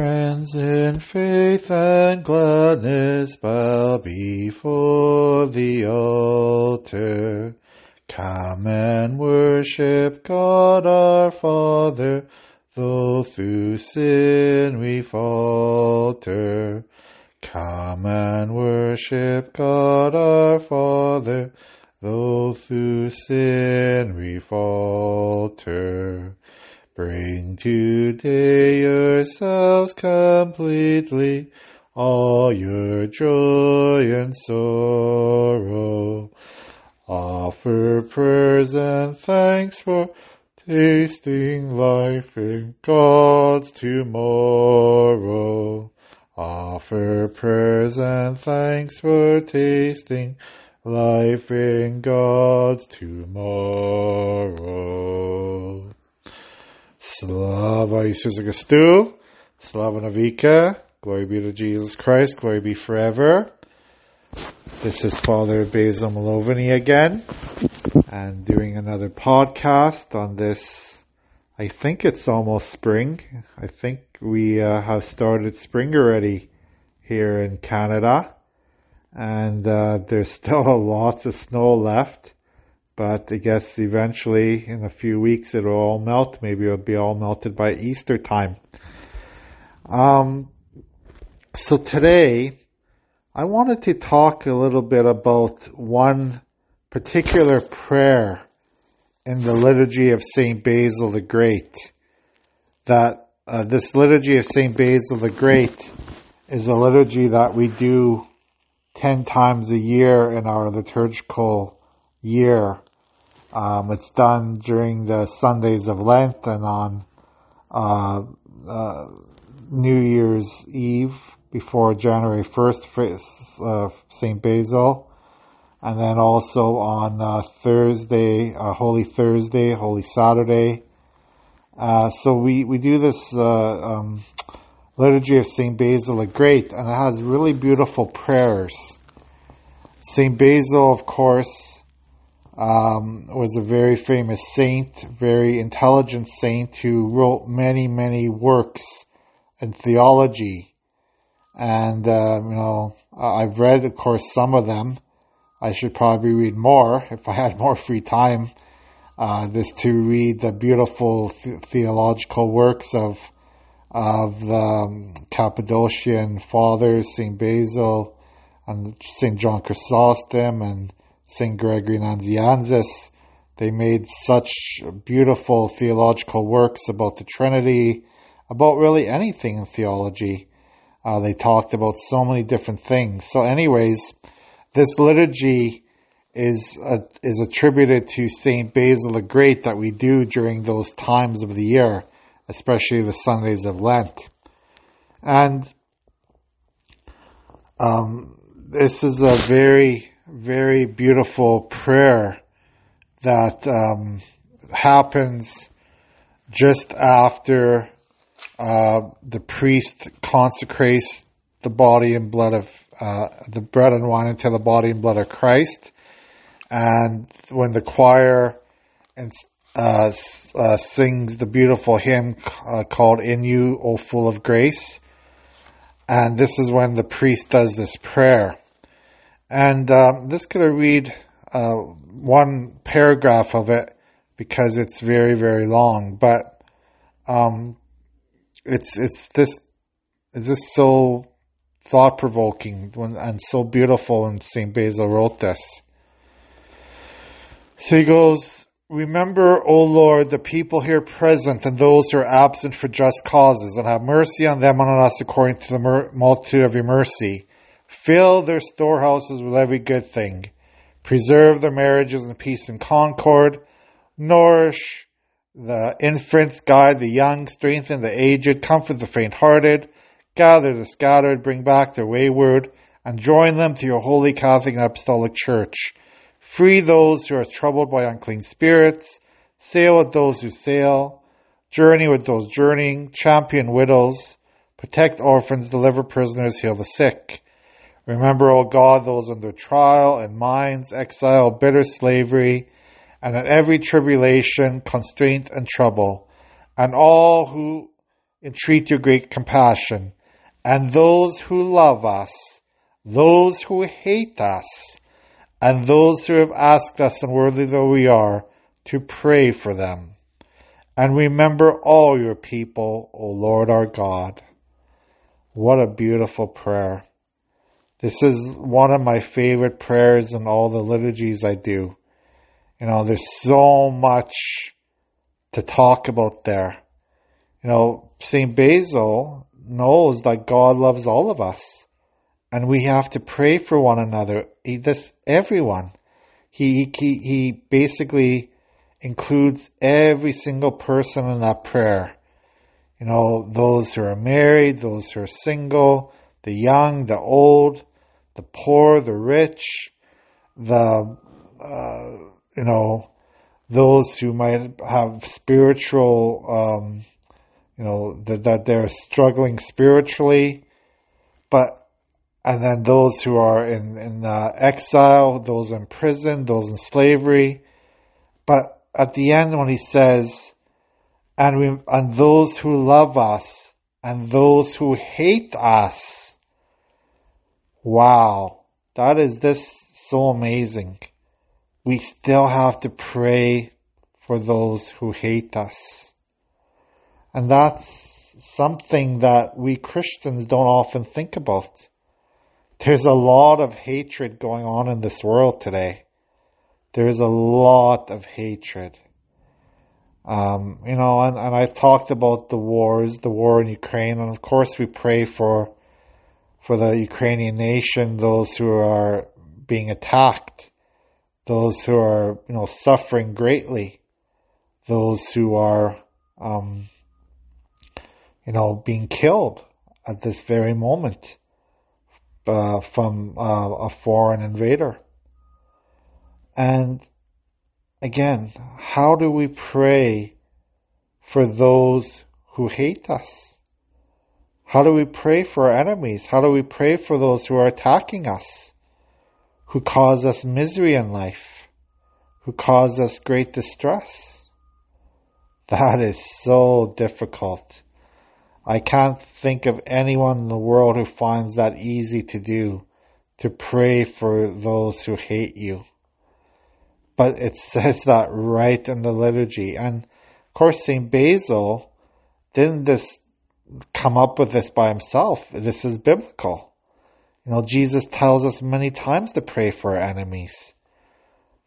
friends in faith and gladness bow before the altar. Come and worship God our Father, though through sin we falter. Come and worship God our Father, though through sin we falter. Bring today yourselves completely, all your joy and sorrow. Offer prayers and thanks for tasting life in God's tomorrow. Offer prayers and thanks for tasting life in God's tomorrow. Slava Isusa Gastu, Slava Navika, glory be to Jesus Christ, glory be forever. This is Father Basil Malovany again, and doing another podcast on this. I think it's almost spring. I think we uh, have started spring already here in Canada, and uh, there's still lots of snow left. But I guess eventually, in a few weeks, it'll all melt. Maybe it'll be all melted by Easter time. Um, so today, I wanted to talk a little bit about one particular prayer in the liturgy of Saint Basil the Great. That uh, this liturgy of Saint Basil the Great is a liturgy that we do ten times a year in our liturgical year. Um, it's done during the Sundays of Lent and on uh, uh, New Year's Eve before January 1st for uh, St. Basil. And then also on uh, Thursday, uh, Holy Thursday, Holy Saturday. Uh, so we, we do this um, liturgy of St. Basil the Great, and it has really beautiful prayers. St. Basil, of course, um, was a very famous saint, very intelligent saint who wrote many, many works in theology. And, uh, you know, I've read, of course, some of them. I should probably read more if I had more free time. Uh, to read the beautiful th- theological works of of the um, Cappadocian fathers, Saint Basil and Saint John Chrysostom and St. Gregory Nazianzus. They made such beautiful theological works about the Trinity, about really anything in theology. Uh, they talked about so many different things. So, anyways, this liturgy is uh, is attributed to Saint Basil the Great that we do during those times of the year, especially the Sundays of Lent, and um, this is a very very beautiful prayer that um, happens just after uh, the priest consecrates the body and blood of uh, the bread and wine into the body and blood of Christ, and when the choir and uh, uh sings the beautiful hymn uh, called "In You, O Full of Grace," and this is when the priest does this prayer. And um, this going to read uh, one paragraph of it because it's very very long, but um, it's it's this is this so thought provoking and so beautiful. And Saint Basil wrote this. So he goes. Remember, O Lord, the people here present and those who are absent for just causes, and have mercy on them and on us according to the multitude of your mercy Fill their storehouses with every good thing. Preserve their marriages in peace and concord. Nourish the infants, guide the young, strengthen the aged, comfort the faint hearted, gather the scattered, bring back the wayward, and join them to your holy Catholic and Apostolic Church. Free those who are troubled by unclean spirits, sail with those who sail, journey with those journeying, champion widows, protect orphans, deliver prisoners, heal the sick. Remember, O God, those under trial and mines, exile, bitter slavery, and in every tribulation, constraint, and trouble, and all who entreat your great compassion, and those who love us, those who hate us, and those who have asked us, unworthy though we are, to pray for them. And remember all your people, O Lord our God. What a beautiful prayer. This is one of my favorite prayers in all the liturgies I do. You know, there's so much to talk about there. You know, St. Basil knows that God loves all of us and we have to pray for one another. He, this, everyone. He, he, he basically includes every single person in that prayer. You know, those who are married, those who are single, the young, the old, the poor, the rich, the, uh, you know, those who might have spiritual, um, you know, that, that they're struggling spiritually, but, and then those who are in, in uh, exile, those in prison, those in slavery. But at the end, when he says, and we, and those who love us and those who hate us, wow, that is this so amazing. We still have to pray for those who hate us. And that's something that we Christians don't often think about. There's a lot of hatred going on in this world today. There's a lot of hatred. Um, you know, and, and I've talked about the wars, the war in Ukraine, and of course we pray for for the Ukrainian nation, those who are being attacked, those who are, you know, suffering greatly, those who are, um, you know, being killed at this very moment uh, from uh, a foreign invader. And again, how do we pray for those who hate us? How do we pray for our enemies? How do we pray for those who are attacking us, who cause us misery in life, who cause us great distress? That is so difficult. I can't think of anyone in the world who finds that easy to do, to pray for those who hate you. But it says that right in the liturgy. And of course, St. Basil didn't this come up with this by himself. This is biblical. You know, Jesus tells us many times to pray for our enemies.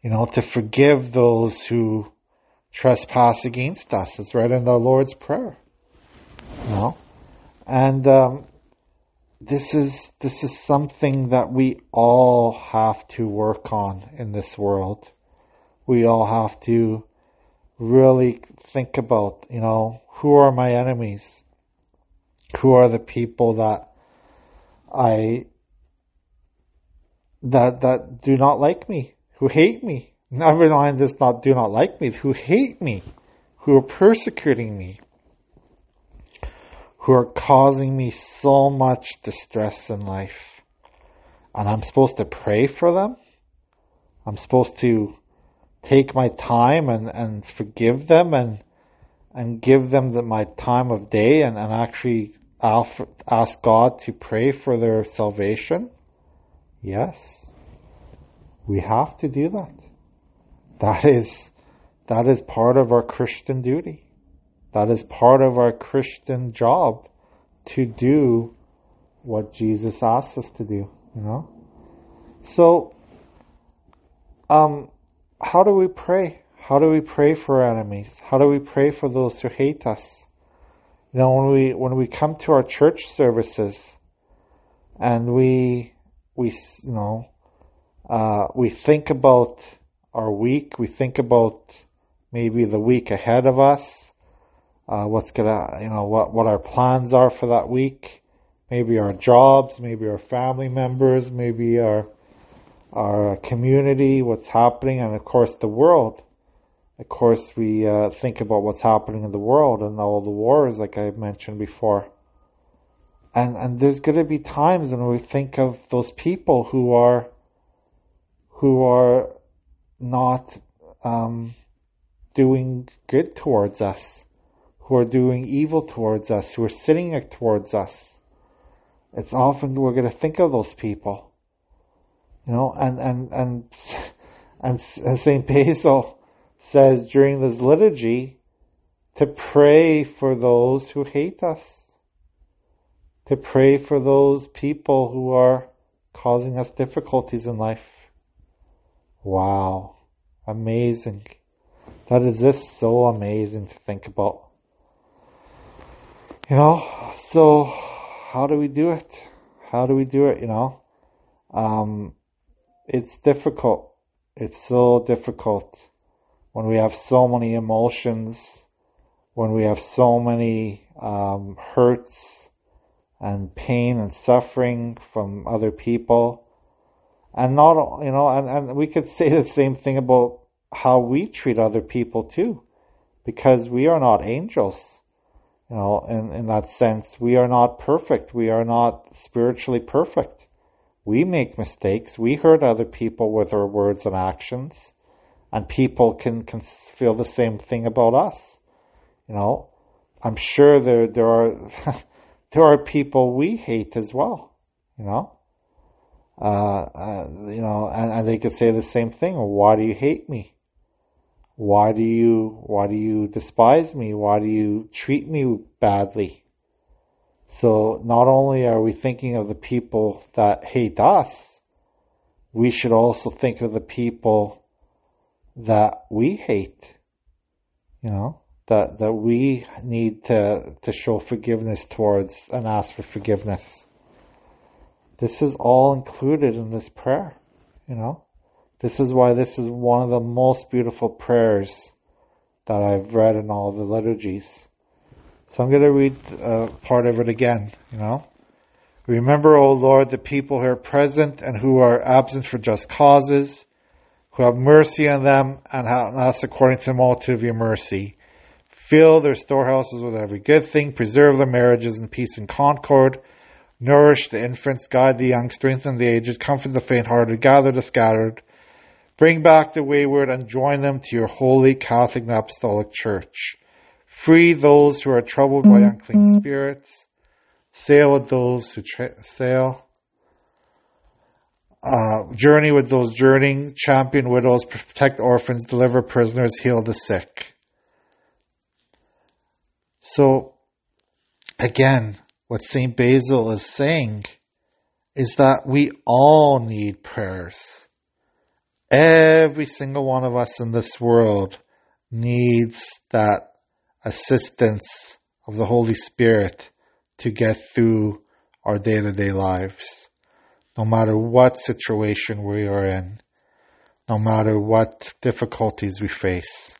You know, to forgive those who trespass against us. It's right in the Lord's Prayer. You know? And um, this is this is something that we all have to work on in this world. We all have to really think about, you know, who are my enemies? Who are the people that I that that do not like me, who hate me. Never mind this not do not like me, who hate me, who are persecuting me, who are causing me so much distress in life. And I'm supposed to pray for them. I'm supposed to take my time and, and forgive them and and give them the, my time of day and, and actually ask God to pray for their salvation? Yes. We have to do that. That is, that is part of our Christian duty. That is part of our Christian job to do what Jesus asks us to do, you know? So, um, how do we pray? How do we pray for our enemies? How do we pray for those who hate us? You know, when we when we come to our church services, and we we you know uh, we think about our week, we think about maybe the week ahead of us, uh, what's gonna you know what what our plans are for that week, maybe our jobs, maybe our family members, maybe our our community, what's happening, and of course the world of course, we uh, think about what's happening in the world and all the wars, like I mentioned before. And and there's going to be times when we think of those people who are who are not um, doing good towards us, who are doing evil towards us, who are sinning towards us, it's often we're going to think of those people. You know, and, and, and, and, and St. Basil says during this liturgy to pray for those who hate us, to pray for those people who are causing us difficulties in life. Wow. Amazing. That is just so amazing to think about. You know, so how do we do it? How do we do it, you know? Um, it's difficult. It's so difficult when we have so many emotions, when we have so many um, hurts and pain and suffering from other people. And not, you know, and, and we could say the same thing about how we treat other people too, because we are not angels. You know, in, in that sense, we are not perfect. We are not spiritually perfect. We make mistakes. We hurt other people with our words and actions. And people can, can feel the same thing about us. You know, I'm sure there, there are, there are people we hate as well. You know, uh, uh, you know, and, and they could say the same thing. Why do you hate me? Why do you, why do you despise me? Why do you treat me badly? So not only are we thinking of the people that hate us, we should also think of the people that we hate. You know, that, that we need to, to show forgiveness towards and ask for forgiveness. This is all included in this prayer, you know. This is why this is one of the most beautiful prayers that I've read in all the liturgies. So I'm going to read uh, part of it again, you know. Remember, O Lord, the people who are present and who are absent for just causes, who have mercy on them and on us according to the multitude of your mercy. Fill their storehouses with every good thing, preserve their marriages in peace and concord, nourish the infants, guide the young, strengthen the aged, comfort the faint-hearted, gather the scattered, Bring back the wayward and join them to your holy Catholic and Apostolic Church. Free those who are troubled by mm-hmm. unclean spirits. Sail with those who tra- sail. Uh, journey with those journeying. Champion widows. Protect orphans. Deliver prisoners. Heal the sick. So, again, what St. Basil is saying is that we all need prayers Every single one of us in this world needs that assistance of the Holy Spirit to get through our day to day lives. No matter what situation we are in, no matter what difficulties we face,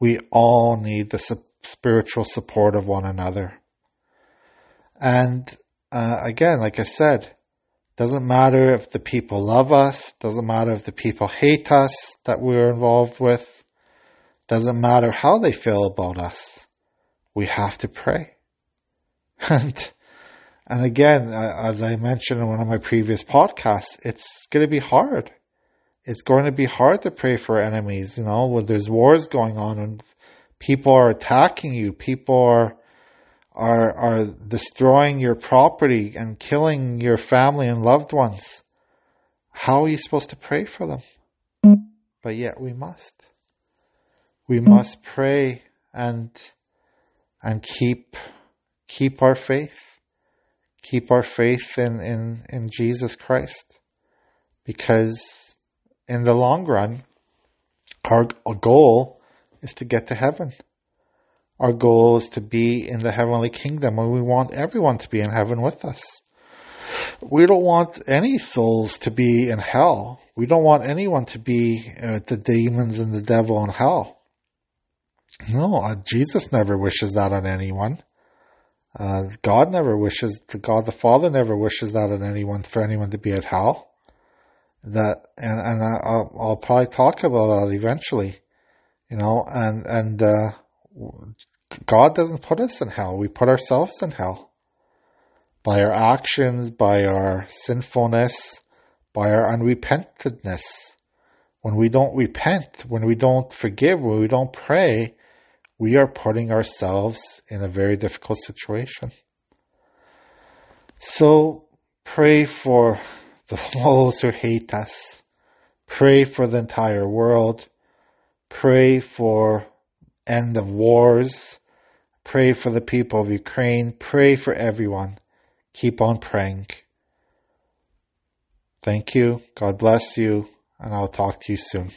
we all need the su- spiritual support of one another. And uh, again, like I said, doesn't matter if the people love us, doesn't matter if the people hate us that we're involved with, doesn't matter how they feel about us. We have to pray. And, and again, uh, as I mentioned in one of my previous podcasts, it's going to be hard. It's going to be hard to pray for enemies, you know, when there's wars going on and people are attacking you, people are are are destroying your property and killing your family and loved ones, how are you supposed to pray for them? But yet we must. We must pray and and keep keep our faith. Keep our faith in, in, in Jesus Christ. Because in the long run, our goal is to get to heaven. Our goal is to be in the heavenly kingdom and we want everyone to be in heaven with us. We don't want any souls to be in hell. We don't want anyone to be uh, the demons and the devil in hell. No, uh, Jesus never wishes that on anyone. Uh, God never wishes, the God the Father never wishes that on anyone, for anyone to be at hell. That, and, and I'll, I'll probably talk about that eventually, you know, and, and, uh, God doesn't put us in hell. We put ourselves in hell. By our actions, by our sinfulness, by our unrepentedness. When we don't repent, when we don't forgive, when we don't pray, we are putting ourselves in a very difficult situation. So pray for those who hate us. Pray for the entire world. Pray for end of wars. Pray for the people of Ukraine. Pray for everyone. Keep on praying. Thank you. God bless you. And I'll talk to you soon.